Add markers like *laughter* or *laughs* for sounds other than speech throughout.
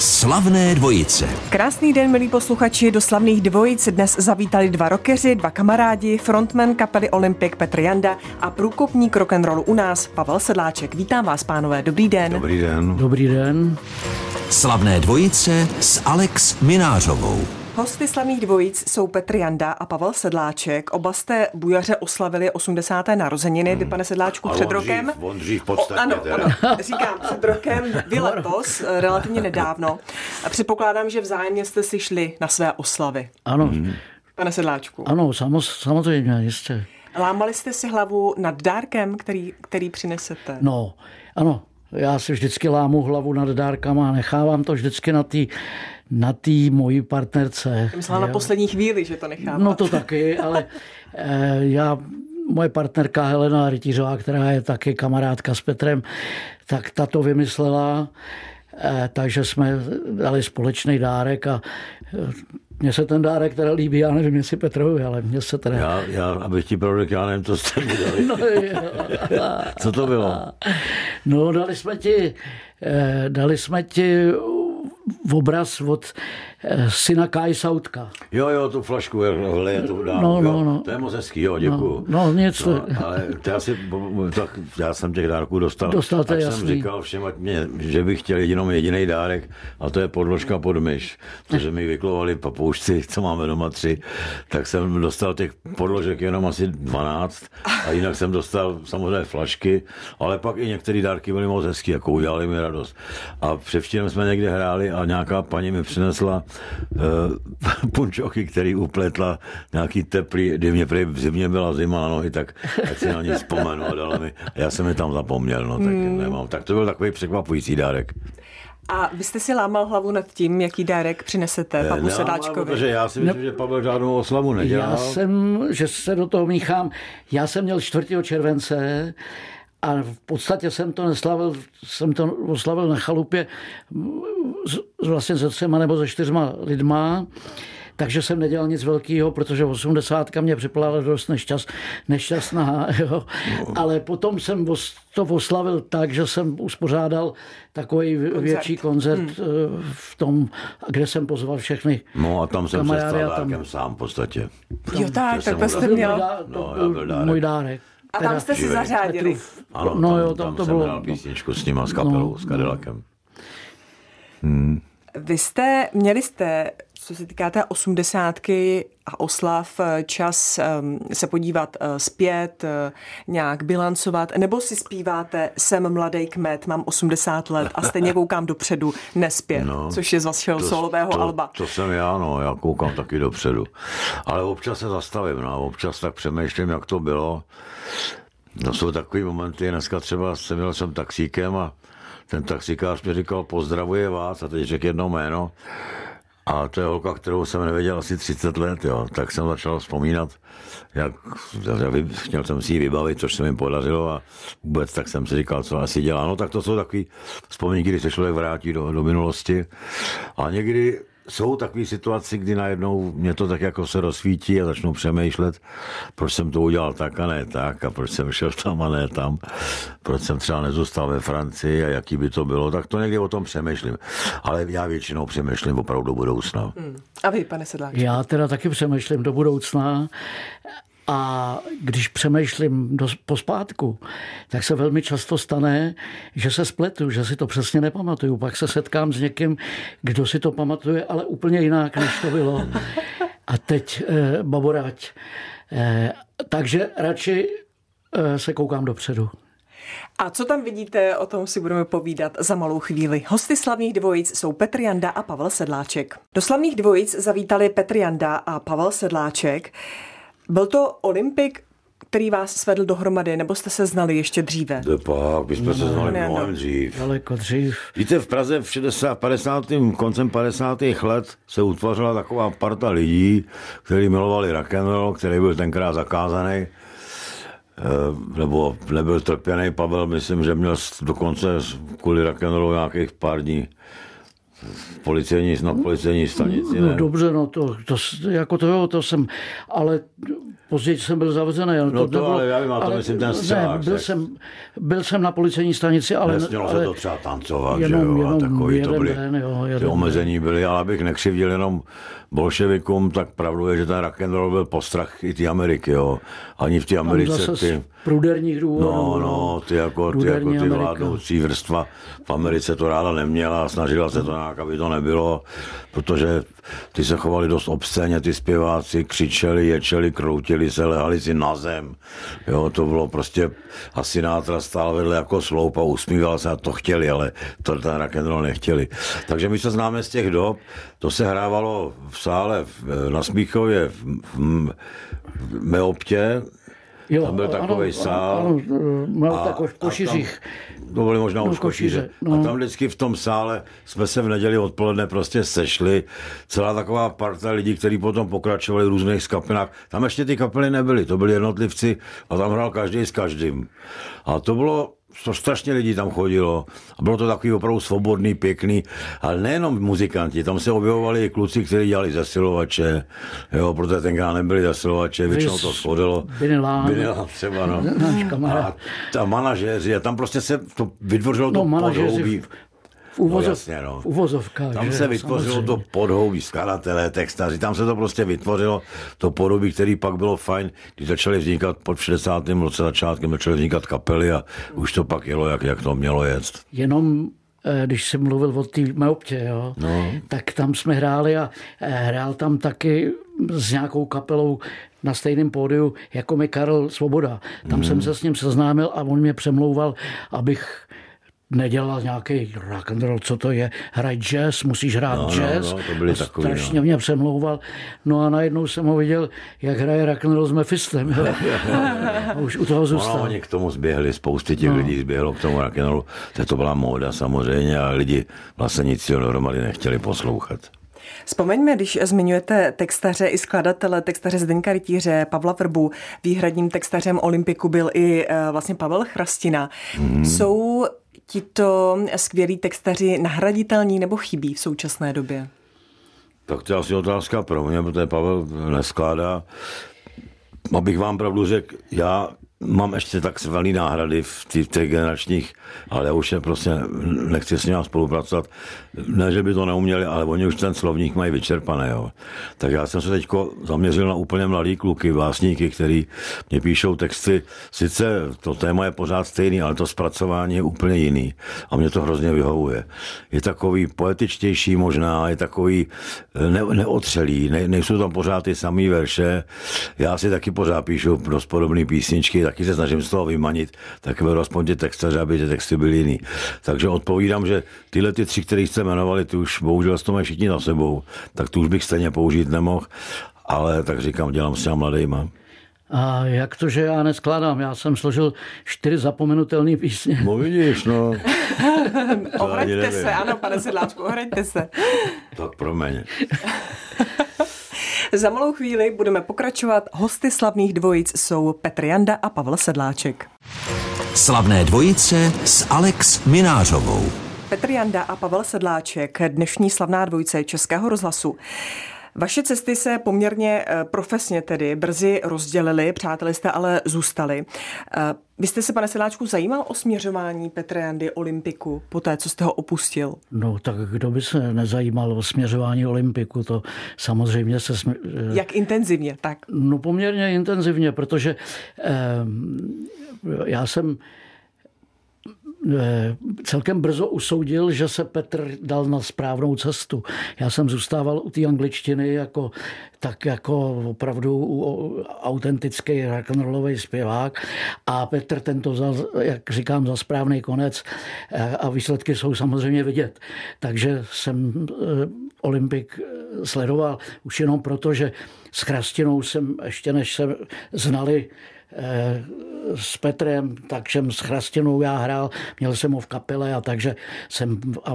Slavné dvojice. Krásný den, milí posluchači. Do slavných dvojic dnes zavítali dva rokeři, dva kamarádi, frontman kapely Olympik Petr Janda a průkopník rock'n'rollu u nás Pavel Sedláček. Vítám vás, pánové. Dobrý den. Dobrý den. Dobrý den. Slavné dvojice s Alex Minářovou. Hosty slavných dvojic jsou Petr Janda a Pavel Sedláček. Oba jste bujaře oslavili 80. narozeniny. Vy, pane Sedláčku, Ale před on rokem. Dřív, on dřív v podstatě o, ano, teda. ano, říkám před rokem, vy letos, eh, relativně nedávno. A předpokládám, že vzájemně jste si šli na své oslavy. Ano, Mhm. Pane Sedláčku. ano, samo, samozřejmě, jistě. Lámali jste si hlavu nad dárkem, který, který přinesete? No, ano, já si vždycky lámu hlavu nad dárkama a nechávám to vždycky na té na tý mojí partnerce. Myslela na poslední chvíli, že to necháváte. No to taky, ale eh, já, moje partnerka Helena Rytířová, která je taky kamarádka s Petrem, tak ta to vymyslela, eh, takže jsme dali společný dárek a eh, mně se ten dárek teda líbí, já nevím, jestli Petrovi, ale mně se teda... Já, já, abych ti pravdu řekl, já nevím, co jste mi dali. *laughs* No. Co to bylo? No, dali jsme ti, eh, dali jsme ti в образ вот syna Kai Sautka. Jo, jo, tu flašku, hele, je tu dám. No, no, jo. no. To je moc hezký, jo, děkuju. No, no, nic to- ale to já, si, tak, já jsem těch dárků dostal. Dostal, to tak jsem jasný. říkal všem, ať mě, že bych chtěl jenom jediný dárek, a to je podložka pod myš. Protože mi vyklovali papoušci, co máme doma tři, tak jsem dostal těch podložek jenom asi 12 a jinak jsem dostal samozřejmě flašky, ale pak i některé dárky byly moc hezký, jako udělali mi radost. A převčírem jsme někde hráli a nějaká paní mi přinesla *laughs* uh, punčochy, který upletla nějaký teplý, kdy mě prý v zimě byla zima na nohy, tak ať si na ně vzpomenu a dala mi. A já jsem je tam zapomněl, no tak hmm. nemám. Tak to byl takový překvapující dárek. A vy jste si lámal hlavu nad tím, jaký dárek přinesete Pavlu Nemám, Sedláčkovi. Protože já si myslím, že Pavel žádnou oslavu nedělal. Já jsem, že se do toho míchám, já jsem měl 4. července a v podstatě jsem to neslavil, jsem to oslavil na chalupě vlastně se třema nebo se čtyřma lidma, takže jsem nedělal nic velkého, protože 80 mě připlala dost nešťast, nešťastná. *laughs* Jo. Ale potom jsem to oslavil tak, že jsem uspořádal takový větší koncert hmm. v tom, kde jsem pozval všechny No a tam jsem se kamarády stal a tam- sám v podstatě. Jo tak, jsem takhle jste. To měl. dá- No, byl dárek. můj dárek. A tam jste si zařádili. Ano, No tam, jo, tam, tam to jsem bylo- písničku s nima, s kapelou, No, s Cadillakem. Vy jste, měli jste, co se týká té osmdesátky a oslav, eh, čas um, se podívat uh, zpět, nějak bilancovat, nebo si zpíváte Jsem mladý kmet, mám 80 let a stejně koukám dopředu, nespět, no, což je z vašeho solového to, alba. To jsem já, no, já koukám taky dopředu. Ale občas se zastavím, no, občas tak přemýšlím, jak to bylo. No jsou takový momenty, dneska třeba jsem měl jsem taxíkem a ten taxikář mi říkal, pozdravuje vás, a teď řekl jedno jméno. A to je holka, kterou jsem nevěděl asi 30 let, jo. tak jsem začal vzpomínat, jak, chtěl jsem si ji vybavit, což se mi podařilo a vůbec tak jsem si říkal, co asi dělá. No tak to jsou takové vzpomínky, kdy se člověk vrátí do, do minulosti. A někdy jsou takové situace, kdy najednou mě to tak jako se rozsvítí a začnu přemýšlet, proč jsem to udělal tak a ne tak a proč jsem šel tam a ne tam, proč jsem třeba nezůstal ve Francii a jaký by to bylo, tak to někdy o tom přemýšlím. Ale já většinou přemýšlím opravdu do budoucna. A vy, pane Sedláčku? Já teda taky přemýšlím do budoucna a když přemýšlím do, pospátku, tak se velmi často stane, že se spletu, že si to přesně nepamatuju. Pak se setkám s někým, kdo si to pamatuje, ale úplně jinak, než to bylo. A teď eh, baborať. Eh, takže radši eh, se koukám dopředu. A co tam vidíte, o tom si budeme povídat za malou chvíli. Hosty slavných dvojic jsou Petr Janda a Pavel Sedláček. Do slavných dvojic zavítali Petr Janda a Pavel Sedláček. Byl to Olympik, který vás svedl dohromady, nebo jste se znali ještě dříve? To pak, my jsme se znali ne, no. mnohem dřív. Daleko dřív. Víte, v Praze v 60, 50. koncem 50. let se utvořila taková parta lidí, kteří milovali rock'n'roll, který byl tenkrát zakázaný. Eh, nebo nebyl trpěný Pavel, myslím, že měl dokonce kvůli rock'n'rollu nějakých pár dní Policejní, na policejní stanici, No ne? dobře, no to, to, jako to jo, to jsem, ale později jsem byl zavřený. ale No to ale já vím, a to myslím ten ne, střelák, byl, tak- jsem, byl jsem na policejní stanici, ale... Nesmělo ale se to třeba tancovat, jenom- že jo, a jenom takový to jeden byly, den, jo, ty jeden omezení byly, ale abych nekřivdil jenom bolševikům, tak pravdu je, že ten rock and roll byl postrach i té Ameriky, jo. Ani v té Americe ty... pruderních důvodů. No, no, ty jako, ty, jako ty vládnoucí vrstva v Americe to ráda neměla a snažila se to nějak, aby to nebylo, protože ty se chovali dost obscéně, ty zpěváci křičeli, ječeli, kroutili se, lehali si na zem. Jo, to bylo prostě, a Sinatra stál vedle jako sloup a usmíval se a to chtěli, ale to ten rock and roll nechtěli. Takže my se známe z těch dob, to se hrávalo v sále na Smíchově v, v, v Meoptě, Jo, tam byl ano, takový ano, sál. Ano, měl A- tako v a Košiřích. tam- To byly možná No, už no. A tam vždycky v tom sále jsme se v neděli odpoledne prostě sešli. Celá taková parta lidí, kteří potom pokračovali v různých skupinách. Tam ještě ty kapely nebyly, to byli jednotlivci a tam hrál každý s každým. A to bylo to strašně lidí tam chodilo. A bylo to takový opravdu svobodný, pěkný, ale nejenom muzikanti, tam se objevovali i kluci, kteří dělali zesilovače, jo, protože tenkrát nebyli zesilovače, většinou to schodilo. Binilán. Binilán třeba, no. Náš kamarád. A ta manažéři, a tam prostě se to vytvořilo to No, manažeři podhoubí. Uvozov, No, jasně, no. v uvozovkách. Tam že se vytvořilo samozřejmě. to podhoubí, skladatelé, textaři, tam se to prostě vytvořilo, to podobí, který pak bylo fajn, když začaly vznikat pod 60. roce začátkem, začaly vznikat kapely a už to pak jelo, jak, jak to mělo jet. Jenom eh, když jsem mluvil o té Meoptě, jo, No. tak tam jsme hráli a eh, hrál tam taky s nějakou kapelou na stejném pódiu, jako mi Karel Svoboda. Tam Mhm. jsem se s ním seznámil a on mě přemlouval, abych nedělal nějaký rock and roll, co to je, hraj jazz, musíš hrát No, no, jazz. no, to byli A takový, no. Strašně mě přemlouval. No a najednou jsem ho viděl, jak hraje rock and roll s Mephistem. jo. a *laughs* už u toho No, zůstal. oni k tomu zběhli, spousty těch no. lidí zběhlo k tomu rock'n'rollu, to, to byla móda samozřejmě a lidi vlastně nic si dohromady nechtěli poslouchat. Vzpomeňme, když zmiňujete textaře i skladatele, textaře Zdenka Rytíře, Pavla Vrbu, výhradním textařem Olympiku byl i eh, vlastně Pavel Chrastina. Hmm. Jsou tito skvělí textaři nahraditelní nebo chybí v současné době? Tak to je asi otázka pro mě, protože Pavel neskládá. Abych vám pravdu řekl, já mám ještě tak svalý náhrady v těch, generačních, ale já už je prostě nechci s nimi spolupracovat. Ne, že by to neuměli, ale oni už ten slovník mají vyčerpaný. Jo. Tak já jsem se teď zaměřil na úplně mladý kluky, básníky, který mě píšou texty. Sice to téma je pořád stejný, ale to zpracování je úplně jiný. A mě to hrozně vyhovuje. Je takový poetičtější možná, je takový ne, neotřelý, ne, nejsou tam pořád ty samý verše. Já si taky pořád píšu dost podobné písničky, taky se snažím z toho vymanit, tak beru aspoň ty textaře, aby ty texty byly jiný. Takže odpovídám, že tyhle ty tři, které jste jmenovali, ty už bohužel s to mají všichni za sebou, tak tu už bych stejně použít nemohl, ale tak říkám, dělám s těma mladýma. A jak to, že já neskládám? Já jsem složil čtyři zapomenutelné písně. No vidíš, no. *laughs* Ohraďte se, ano, pane Sedláčku, ohraďte se. Tak promiň. *laughs* Za malou chvíli budeme pokračovat. Hosty slavných dvojic jsou Petr Janda a Pavel Sedláček. Slavné dvojice s Alex Minářovou. Petr Janda a Pavel Sedláček, dnešní slavná dvojice Českého rozhlasu. Vaše cesty se poměrně eh, profesně tedy brzy rozdělily, přátelé jste ale zůstali. Eh, Vy jste se, pane Sedláčku, zajímal o směřování Petra Jandy Olympiku po té, co jste ho opustil? No tak kdo by se nezajímal o směřování Olympiku, to samozřejmě se... Smě... Jak intenzivně, tak. No poměrně intenzivně, protože eh, já jsem eh, celkem brzo usoudil, že se Petr dal na správnou cestu. Já jsem zůstával u té angličtiny jako, tak jako opravdu autentický rock'n'rollový zpěvák a Petr tento, za, jak říkám, za správný konec eh, a výsledky jsou samozřejmě vidět. Takže jsem eh, Olympik eh, sledoval už jenom proto, že s Chrastinou jsem ještě než se znali, eh, s Petrem, takže s Chrastinou já hrál, měl jsem ho v kapele a takže jsem a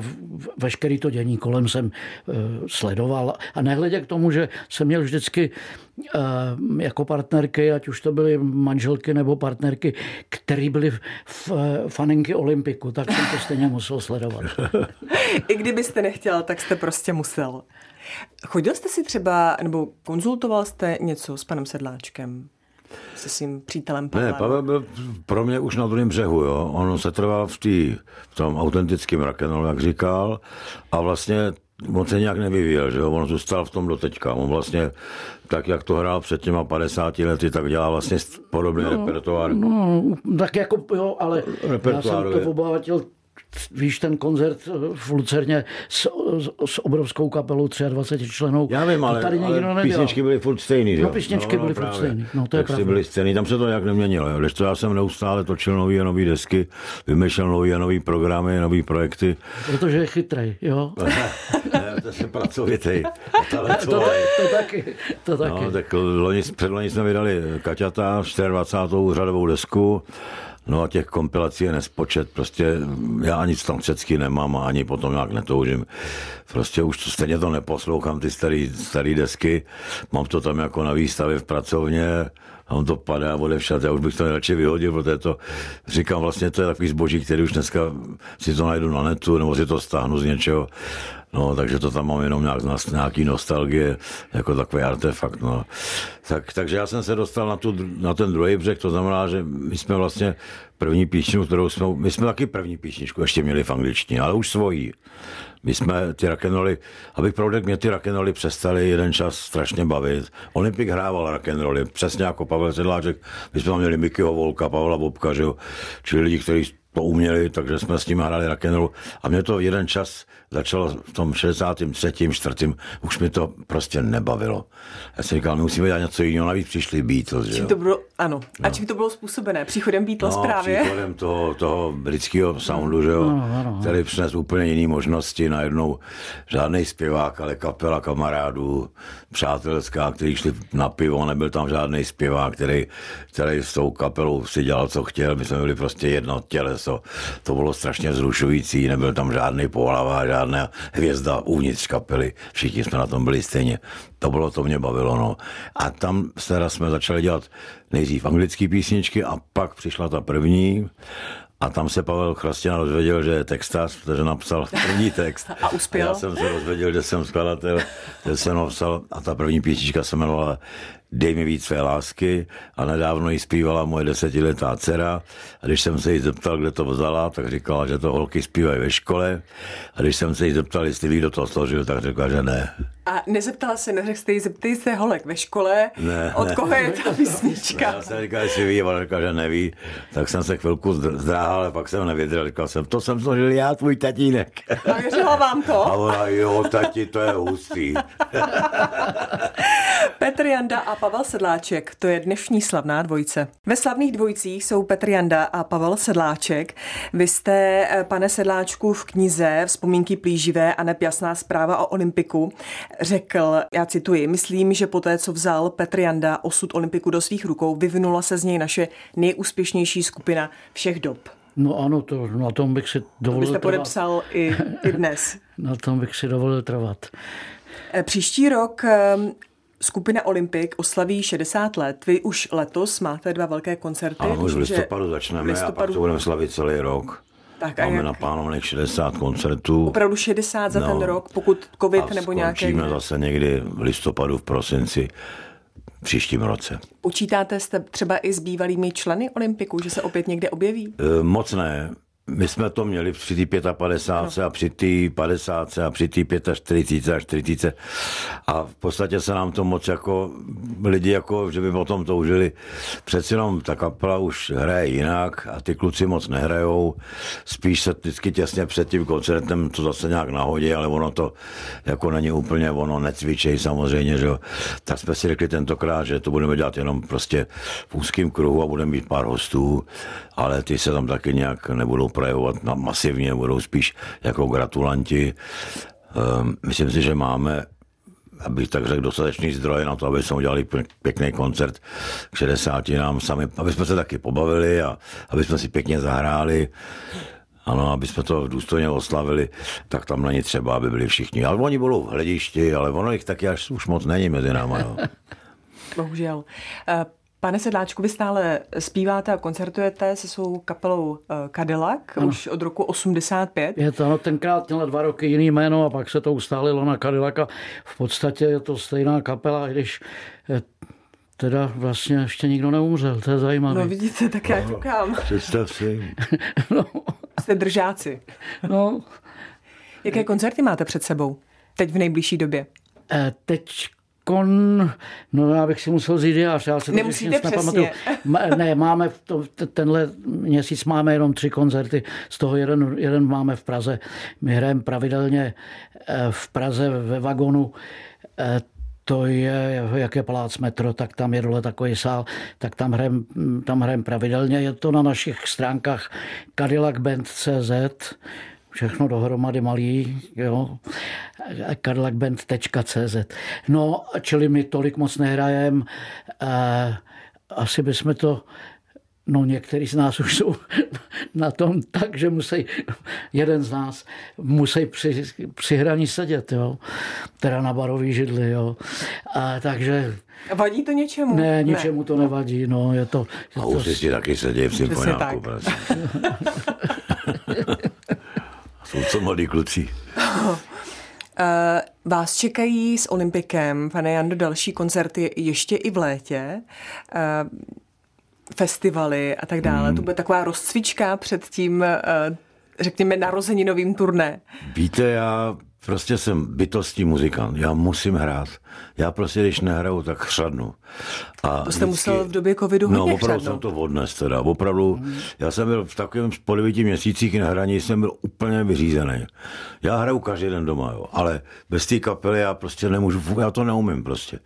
veškerý to dění kolem jsem uh, sledoval. A nehledě k tomu, že jsem měl vždycky uh, jako partnerky, ať už to byly manželky nebo partnerky, které byly v, faninky Olympiku, tak jsem to stejně musel sledovat. *laughs* I kdybyste nechtěl, tak jste prostě musel. Chodil jste si třeba, nebo konzultoval jste něco s panem Sedláčkem? Se svým přítelem Pavlem. Ne, Pavel byl pro mě už na druhém břehu, jo. On se trval v, tý, v tom autentickém rock'n'rollu, jak říkal, a vlastně on se nějak nevyvíjel, že jo? on zůstal v tom doteďka. On vlastně, tak jak to hrál před těma 50 lety, tak dělá vlastně podobný no, repertoár. No, tak jako jo, ale já jsem to obohatil víš, ten koncert v Lucerně s, s obrovskou kapelou 23 členů. Já vím, ale, tady ale písničky byly furt stejný. No, písničky no, byly no, furt stejný. No, to je pravda. byly stejný, tam se to nějak neměnilo. Jo. Když to já jsem neustále točil nový a nový desky, vymýšlel nový a nový programy, nový projekty. Protože je chytrej, jo. *laughs* ne, to je pracovitý. to, to, to, taky, to taky. No, tak loni, předloni jsme vydali Kaťata, 24. řadovou desku No a těch kompilací je nespočet, prostě já nic tam všecky nemám a ani potom nějak netoužím. Prostě už to, stejně to neposlouchám, ty starý, starý desky, mám to tam jako na výstavě v pracovně, a on to padá odevšat, já už bych to radši vyhodil, protože to říkám vlastně, to je takový zboží, který už dneska si to najdu na netu, nebo si to stáhnu z něčeho No, takže to tam mám jenom nějak, nějaký nostalgie, jako takový artefakt. No. Tak, takže já jsem se dostal na, tu, na ten druhý břeh, to znamená, že my jsme vlastně první písničku, kterou jsme, my jsme taky první písničku ještě měli v angličtině, ale už svojí. My jsme ty rock'n'rolly, abych pravdě, mě ty rock'n'rolly přestali jeden čas strašně bavit. Olympik hrával rock'n'rolly, přesně jako Pavel Sedláček. My jsme tam měli Mikyho Volka, Pavla Bobka, že jo? čili lidi, kteří to uměli, takže jsme s nimi hráli rock'n'roll. A mě to jeden čas začalo v tom 63. 4. už mi to prostě nebavilo. Já jsem říkal, my musíme dělat něco jiného, navíc přišli Beatles. Čím to bylo, ano. No. A čím to bylo způsobené? Příchodem Beatles no, právě? příchodem toho, toho britského soundu, že jo, no, no, no. který přines úplně jiné možnosti. Najednou žádný zpěvák, ale kapela kamarádů, přátelská, kteří šli na pivo, nebyl tam žádný zpěvák, který, který s tou kapelou si dělal, co chtěl. My jsme byli prostě jedno těleso. To bylo strašně zrušující, nebyl tam žádný pohlava, žádná hvězda uvnitř kapely. Všichni jsme na tom byli stejně. To bylo, to mě bavilo, no. A tam teda jsme začali dělat nejdřív anglické písničky a pak přišla ta první a tam se Pavel Chrastina dozvěděl, že je textař, protože napsal první text. *laughs* A uspěl. Já jsem se dozvěděl, že jsem skladatel, že jsem napsal a ta první písnička se jmenovala Dej mi víc své lásky a nedávno ji zpívala moje desetiletá dcera a když jsem se jí zeptal, kde to vzala, tak říkala, že to holky zpívají ve škole a když jsem se jí zeptal, jestli ví, kdo to složil, tak řekla, že ne. A nezeptala se, neřekl jste jí, zeptej se holek ve škole, ne, od ne. koho je ta *laughs* písnička? Já jsem říkal, jestli ví, a řekla, že neví, tak jsem se chvilku zdráhal, ale pak jsem nevěděl, říkal jsem, to jsem složil já, tvůj tatínek. A věřila vám to? A ona, jo, tati, to je hustý. *laughs* Petr Janda a Pavel Sedláček, to je dnešní slavná dvojice. Ve slavných dvojicích jsou Petr Janda a Pavel Sedláček. Vy jste, eh, pane Sedláčku, v knize Vzpomínky plíživé a nepjasná zpráva o Olympiku řekl, já cituji, myslím, že poté, co vzal Petr Janda osud Olympiku do svých rukou, vyvinula se z něj naše nejúspěšnější skupina všech dob. No ano, to, na tom bych si dovolil to byste trvat. podepsal i, i dnes. *laughs* na tom bych si dovolil trvat. Eh, příští rok eh, Skupina Olympik oslaví 60 let. Vy už letos máte dva velké koncerty. Ano, už v listopadu začneme listopadu... a pak to budeme slavit celý rok. Tak Máme jak... naplánovaných 60 koncertů. Opravdu 60 za no, ten rok, pokud covid nebo nějaké... A zase někdy v listopadu, v prosinci příštím roce. Počítáte jste třeba i s bývalými členy Olympiku, že se opět někde objeví? E, moc ne. My jsme to měli při té 55 no. a při té 50 a při té 45 a 40 a v podstatě se nám to moc jako lidi jako, že by o tom toužili. Přeci jenom ta kapela už hraje jinak a ty kluci moc nehrajou. Spíš se vždycky těsně před tím koncertem to zase nějak nahodí, ale ono to jako není úplně, ono necvičej samozřejmě, že jo. Tak jsme si řekli tentokrát, že to budeme dělat jenom prostě v úzkém kruhu a budeme mít pár hostů, ale ty se tam taky nějak nebudou projevovat masivně, budou spíš jako gratulanti. Ehm, myslím si, že máme abych tak řekl, dostatečný zdroje na to, aby jsme udělali pěkný koncert k 60 nám sami, aby jsme se taky pobavili a aby jsme si pěkně zahráli. Ano, aby jsme to důstojně oslavili, tak tam není třeba, aby byli všichni. Ale oni budou v hledišti, ale ono jich taky až už moc není mezi náma. *laughs* Bohužel. Eh, Pane Sedláčku, vy stále zpíváte a koncertujete se svou kapelou eh, Cadillac ano. už od roku 85. Je to, no, tenkrát měla dva roky jiný jméno a pak se to ustálilo na Cadillac a v podstatě je to stejná kapela, i když eh, teda vlastně ještě nikdo neumřel, to je zajímavé. No vidíte, tak já koukám. Představ si. *laughs* no. Jste držáci. No. Jaké koncerty máte před sebou? Teď v nejbližší době? Eh, teď kon, no já bych si musel říct já se to Nemusíte přesně. *laughs* Ne, máme, to, tenhle měsíc máme jenom tři koncerty, z toho jeden, jeden máme v Praze. My hrajeme pravidelně eh, v Praze ve vagonu, eh, to je, jak je palác metro, tak tam je dole takový sál, tak tam hrajeme tam hrajem pravidelně. Je to na našich stránkách cadillacband.cz, všechno dohromady malý, jo, cadillacband.cz. No, čili my tolik moc nehrajem, eh, asi bychom to No některý z nás už jsou *laughs* na tom tak, že musí, jeden z nás musí při, při hraní sedět, jo. Teda na barový židli, jo. A, takže... Vadí to něčemu? Ne, ničemu ne. to nevadí, no, je to... Je a už to... si taky sedí v symfoniáku, *laughs* Jsou to mladí kluci. Uh, *laughs* vás čekají s Olympikem, pane Jando, další koncerty ještě i v létě. Uh, festivaly a tak dále. Hmm. To bude taková rozcvička před tím, eh, řekněme, narozeninovým turné. Víte, já Prostě jsem bytostní muzikant, já musím hrát. Já prostě, když nehraju, tak chřadnu. A to jste vždycky, musel v době covidu No, opravdu chřadnout. jsem to odnes teda. Opravdu, hmm. já jsem byl v takovém po devíti měsících na hraní, jsem byl úplně vyřízený. Já hraju každý den doma, jo, ale bez té kapely já prostě nemůžu, já to neumím prostě.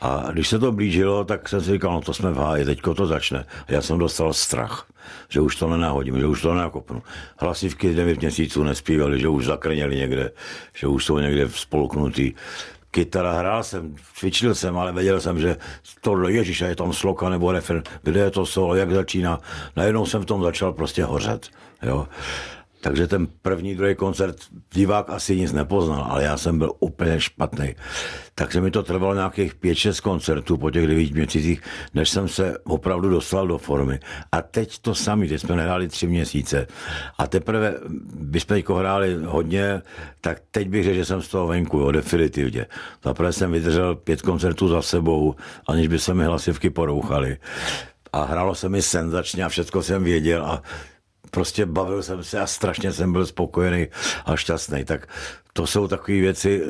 A když se to blížilo, tak jsem si říkal, no to jsme v háji, teďko to začne. A já jsem dostal strach že už to nenahodím, že už to nenakopnu. Hlasivky 9 měsíců nespívali, že už zakrněli někde, že už jsou někde spolknutý. Kytara hrál jsem, cvičil jsem, ale věděl jsem, že tohle Ježíš, je tam sloka nebo refren, kde je to solo, jak začíná. Najednou jsem v tom začal prostě hořet. Jo. Takže ten první, druhý koncert divák asi nic nepoznal, ale já jsem byl úplně špatný. Takže mi to trvalo nějakých 5-6 koncertů po těch 9 měsících, než jsem se opravdu dostal do formy. A teď to sami, teď jsme nehráli tři měsíce. A teprve bychom teďko hráli hodně, tak teď bych řekl, že jsem z toho venku, jo, definitivně. Zaprvé jsem vydržel pět koncertů za sebou, aniž by se mi hlasivky porouchaly. A hrálo se mi senzačně a všechno jsem věděl a prostě bavil jsem se a strašně jsem byl spokojený a šťastný. Tak to jsou takové věci,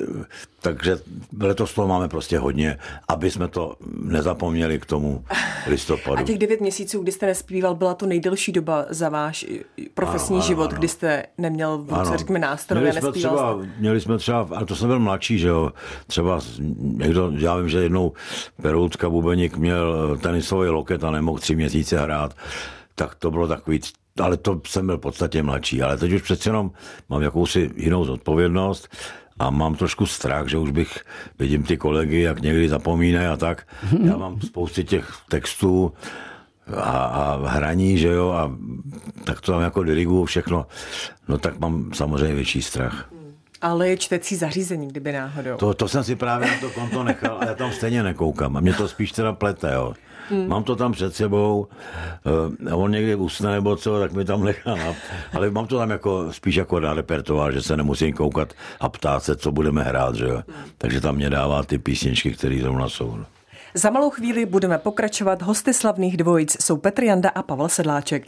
takže letos toho máme prostě hodně, aby jsme to nezapomněli k tomu listopadu. A těch devět měsíců, kdy jste nespíval, byla to nejdelší doba za váš profesní ano, život, ano. kdy jste neměl v ruce, řekněme, nástroje měli jsme třeba, jste. Měli jsme třeba, ale to jsem byl mladší, že jo, třeba někdo, já vím, že jednou Peroutka Bubeník měl tenisový loket a nemohl tři měsíce hrát, tak to bylo takový ale to jsem byl v podstatě mladší, ale teď už přece jenom mám jakousi jinou zodpovědnost a mám trošku strach, že už bych, vidím ty kolegy, jak někdy zapomínají a tak. Já mám spousty těch textů a, a hraní, že jo, a tak to tam jako diriguju všechno. No tak mám samozřejmě větší strach. Ale je čtecí zařízení, kdyby náhodou. To, to jsem si právě na to konto nechal a já tam stejně nekoukám. A mě to spíš teda plete, jo. Hmm. Mám to tam před sebou, uh, on někdy usne nebo co, tak mi tam nechá. Na, ale mám to tam jako, spíš jako na repertoár, že se nemusím koukat a ptát se, co budeme hrát. Že? Hmm. Takže tam mě dává ty písničky, které zrovna jsou. No. Za malou chvíli budeme pokračovat. Hosty slavných dvojic jsou Petr Janda a Pavel Sedláček.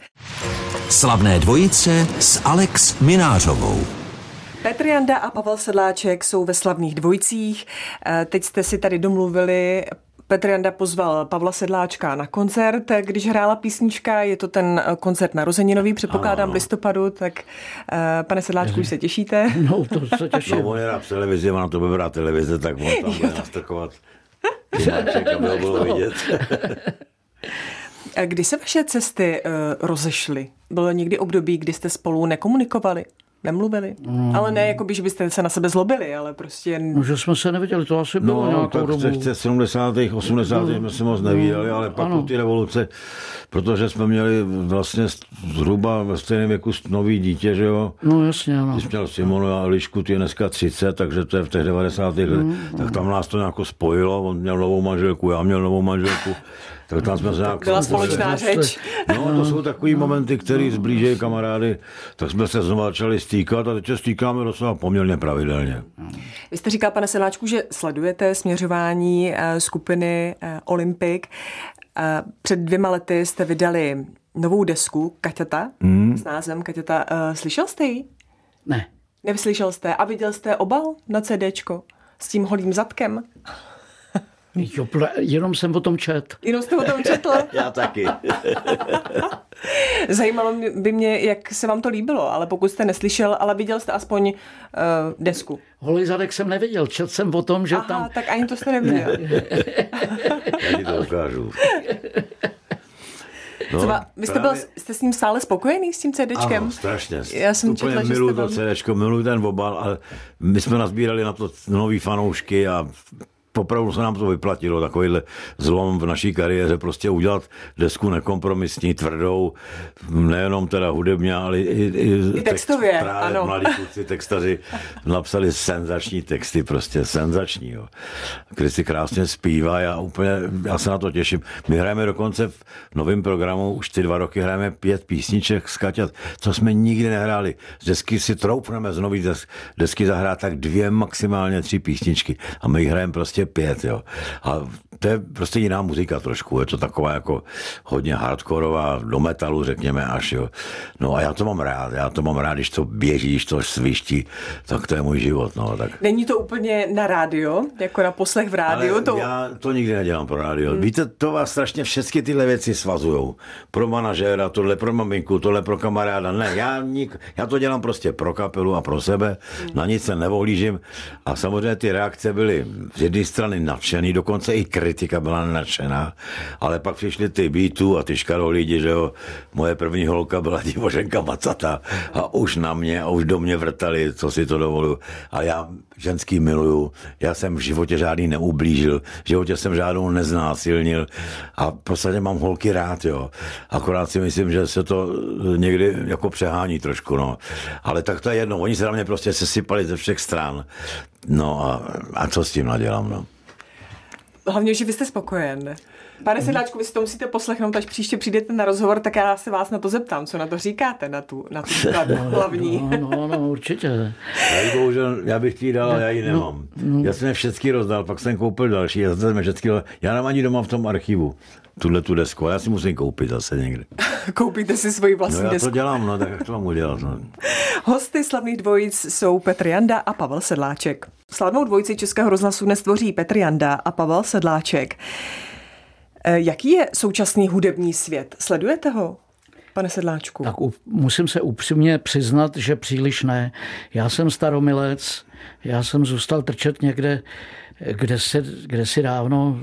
Slavné dvojice s Alex Minářovou. Petr Janda a Pavel Sedláček jsou ve slavných dvojicích. Eh, teď jste si tady domluvili Petr Janda pozval Pavla Sedláčka na koncert, když hrála písnička, je to ten koncert narozeninový, předpokládám v listopadu, tak uh, pane Sedláčku, už se těšíte? *laughs* No, to se *laughs* těším. No, on je v televizi, má na to vybrá televize, tak on tam bude *laughs* nastrkovat. Aby ho bylo vidět. Kdy se vaše cesty uh, rozešly? Bylo někdy období, kdy jste spolu nekomunikovali? Nemluvili? Mm. Ale ne, jako by, že byste se na sebe zlobili, ale prostě... No, že jsme se neviděli, to asi bylo No, nějakou tak dobu. v těch 70. 80. No. jsme se moc nevídali, ale pak Ano. po ty revoluce, protože jsme měli vlastně zhruba ve stejném věku nový dítě, že jo? No jasně, ano. Ty jsi měl Simonu a Elišku, ty je dneska 30, takže to je v těch 90. letech. Mm, Tak tam nás to nějak spojilo, on měl novou manželku, já měl novou manželku. Tak tam jsme se nějak... Byla společná řeč. No, to jsou takový momenty, které zblížejí kamarády. Tak jsme se znovu začali stýkat a teď se stýkáme docela poměrně pravidelně. Vy jste říkal, pane Sedláčku, že sledujete směřování eh, skupiny eh, Olympic. Eh, Před dvěma lety jste vydali novou desku Kaťata Hmm. s názvem Kaťata. Slyšel jste ji? Ne. Nevyslyšel jste? A viděl jste obal na CDčko s tím holým zadkem? Jo, pl- jenom jsem o tom čet. Jenom jste o tom četl? *laughs* Já taky. *laughs* Zajímalo by mě, jak se vám to líbilo, ale pokud jste neslyšel, ale viděl jste aspoň uh, desku. Holý zadek jsem neviděl, čet jsem o tom, že Aha, tam... tak ani to jste neviděl. *laughs* Já ti to ukážu. No, Třeba, vy jste, byl, právě- jste s ním stále spokojený, s tím CDčkem? Ano, strašně. Já jsem Úplně četla, jste to velmi- CDčko, miluju ten obal, ale my jsme nazbírali na to nový fanoušky a opravdu se nám to vyplatilo, takovýhle zlom v naší kariéře, prostě udělat desku nekompromisní, tvrdou, nejenom teda hudebně, ale i, i, I textově, text, právě ano. mladí kluci, textaři napsali senzační texty, prostě senzační. Jo. Krysy krásně zpívá, já úplně, já se na to těším. My hrajeme dokonce v novém programu, už ty dva roky hrajeme pět písniček z Kaťat, co jsme nikdy nehráli. Z desky si troufneme z nový des, desky zahrát tak dvě, maximálně tři písničky a my hrajeme prostě pět, jo. A to je prostě jiná muzika trošku, je to taková jako hodně hardkorová, do metalu řekněme až, jo. No a já to mám rád, já to mám rád, když to běží, když to sviští, tak to je můj život, no. Tak Není to úplně na rádio, jako na poslech v rádiu? ale to... já to nikdy nedělám pro rádio. Hmm. Víte, to vás strašně všechny tyhle věci svazujou. Pro manažéra, tohle pro maminku, tohle pro kamaráda. Ne, já, nik, já to dělám prostě pro kapelu a pro sebe. Hmm. Na nic se nevohlížím. A samozřejmě ty reakce byly z jedné strany nadšený, dokonce i kritika byla nadšená. Ale pak přišly ty beatů a ty škarolidi, že jo. Moje první holka byla *laughs* divoženka Macata a už na mě a už do mě vrtali, co si to dovoluju. A já ženský miluju. Já jsem v životě žádný neublížil, v životě jsem žádnou neznásilnil a v podstatě mám holky rád, jo. Akorát si myslím, že se to někdy jako přehání trošku, no. Ale tak to je jedno, oni se na mě prostě sesypali ze všech stran. No a, a co s tím nadělám, no. Hlavně, že vy jste spokojen. Pane Sedláčku, vy si to musíte poslechnout, až příště přijdete na rozhovor, tak já se vás na to zeptám, co na to říkáte, na tu, na tu skladbu hlavní. No, no, no, určitě. Já ji bohužel, já bych ji dal, ale já ji nemám. Já jsem je všechny rozdal, pak jsem koupil další, já jsem je všechny, já nemám ani doma v tom archivu tuhle tu desku, ale já si musím koupit zase někde. *laughs* Koupíte si svoji No vlastní já to desku. dělám, no tak jak to mám udělat, no. *laughs* Hosty slavných dvojic jsou Petr Janda a Pavel Sedláček. Slavnou dvojici Českého rozhlasu dnes tvoří Petr Janda a Pavel Sedláček. Eh, Jaký je současný hudební svět? Sledujete ho, pane Sedláčku? Tak u, musím se upřímně přiznat, že příliš ne. Já jsem staromilec, já jsem zůstal trčet někde, kde si, kde si dávno,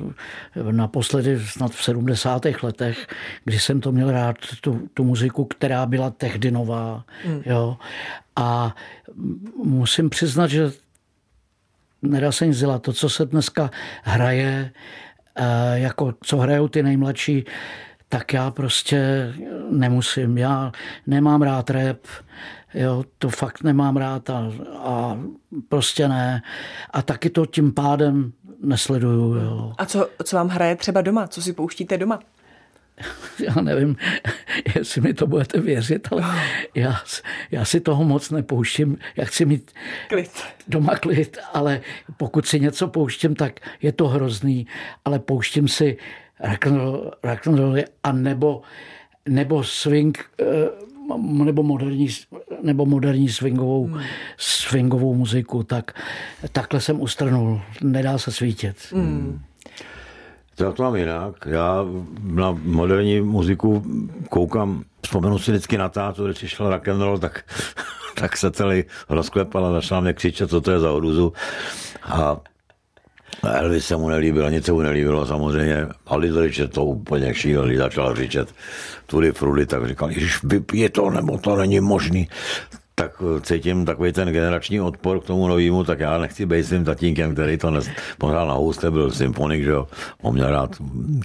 naposledy snad v 70. letech, kdy jsem to měl rád, tu, tu muziku, která byla tehdy nová. Hmm. Jo. A musím přiznat, že nedá se nic dělat. To, co se dneska hraje, eh, jako co hrajou ty nejmladší, tak já prostě nemusím. Já nemám rád rap, jo, to fakt nemám rád a, a prostě ne. A taky to tím pádem nesleduju. Jo. A co, co vám hraje třeba doma? Co si pouštíte doma? *laughs* Já nevím, jestli mi to budete věřit, ale já, já si toho moc nepouštím. Já chci mít Klid. doma klid, ale pokud si něco pouštím, tak je to hrozný, ale pouštím si rock'n'roll, a nebo, nebo swing, eh, nebo moderní, nebo moderní swingovou, hmm. swingovou muziku, tak takhle jsem ustrnul. Nedá se svítit. Hmm. Já to mám jinak. Já na moderní muziku koukám, vzpomenu si vždycky na tátu, když šel rock and roll, tak, *laughs* tak se celý rozklepal a začal mě křičet, co to je za oduzu. A Elvis se mu nelíbilo, nic se mu nelíbilo samozřejmě. A Little Richard to úplně šílený, začal křičet tudy frudy, tak říkal, Ježiš, vypije to, nebo to není možný. Tak cítím takový ten generační odpor k tomu novému, tak já nechci být svým tatínkem, který to pořád na housle byl symfonik, že jo, on měl rád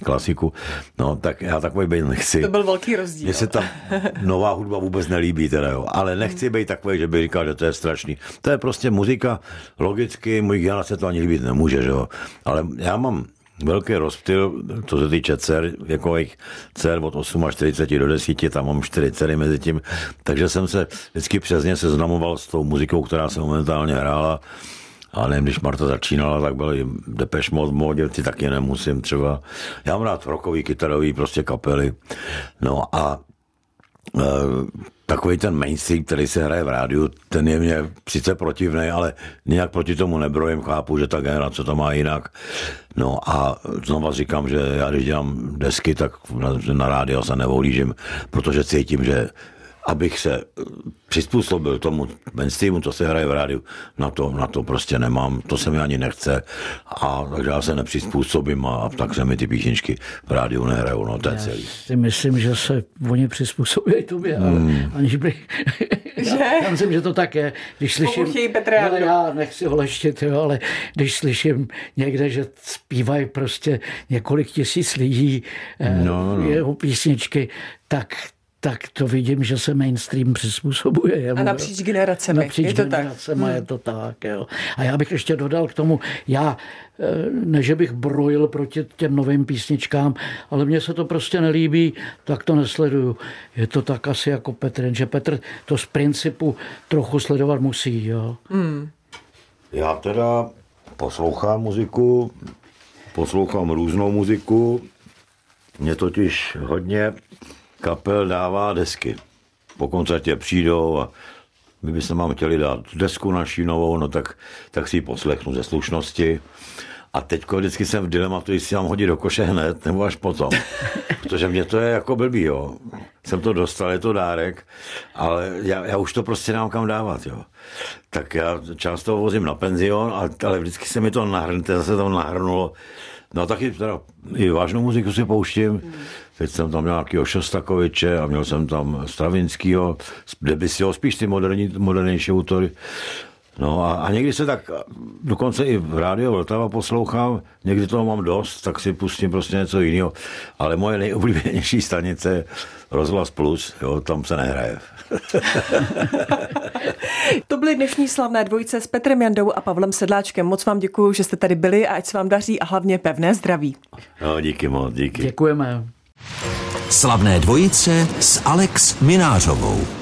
klasiku, no tak já takový být nechci. To byl velký rozdíl. Mně se ta nová hudba vůbec nelíbí, teda jo, ale nechci být takový, že by říkal, že to je strašný. To je prostě muzika, logicky, můj generace to ani líbit nemůže, že jo, ale já mám velký rozptyl, co se týče dcer, věkových dcer od 8 až 40 do 10, tam mám 4 dcery mezi tím, takže jsem se vždycky přesně seznamoval s tou muzikou, která se momentálně hrála. A nevím, když Marta začínala, tak byly Depeche Mode v módě, ty taky nemusím třeba. Já mám rád rockový, kytarový prostě kapely. No a e, takový ten mainstream, který se hraje v rádiu, ten je mě sice protivný, ale nějak proti tomu nebrojím, chápu, že ta generace to má jinak. No a znova říkám, že já když dělám desky, tak na, na rádio se nevohlížím, protože cítím, že abych se přizpůsobil tomu mainstreamu, co se hraje v rádiu, na to, na to prostě nemám, to se mi ani nechce a takže já se nepřizpůsobím a, a tak se mi ty písničky v rádiu nehrajou, no to je celý. Já si myslím, že se oni přizpůsobí tobě, hmm. aniž bych... *laughs* Že? Já, já myslím, že to tak je. Když slyším, hele, já nechci ho leštit, jo, ale když slyším někde, že zpívají prostě několik tisíc lidí eh, no, no. jeho písničky, tak tak to vidím, že se mainstream přizpůsobuje. Jemu, a napříč generacemi. Napříč je to generacemi tak. je to tak. Jo. A já bych ještě dodal k tomu, já eh, ne, že bych brojil proti těm novým písničkám, ale mně se to prostě nelíbí, tak to nesleduju. Je to tak asi jako Petr, že Petr to z principu trochu sledovat musí. Jo. Hmm. Já teda poslouchám muziku, poslouchám různou muziku, mě totiž hodně kapel dává desky. Po koncertě přijdou a my bychom vám chtěli dát desku naší novou, no tak, tak si ji poslechnu ze slušnosti. A teď vždycky jsem v dilematu, jestli mám hodit do koše hned, nebo až potom. *laughs* Protože mě to je jako blbý, jo. Jsem to dostal, je to dárek, ale já, já už to prostě nemám kam dávat, jo. Tak já často vozím na penzion, ale, ale vždycky se mi to nahrnete, zase to nahrnulo. No taky teda i vážnou muziku si pouštím. Teď jsem tam měl nějakého Šostakoviče a měl jsem tam Stravinskýho, Debisio, spíš ty moderní, modernější autory. No a, a někdy se tak, dokonce i v rádiu Vltava poslouchám, někdy toho mám dost, tak si pustím prostě něco jiného. Ale moje nejoblíbenější stanice je Rozhlas Plus, jo, tam se nehraje. *laughs* to byly dnešní slavné dvojice s Petrem Jandou a Pavlem Sedláčkem. Moc vám děkuji, že jste tady byli a ať se vám daří a hlavně pevné zdraví. No, díky moc, díky. Děkujeme. Slavné dvojice s Alex Minářovou.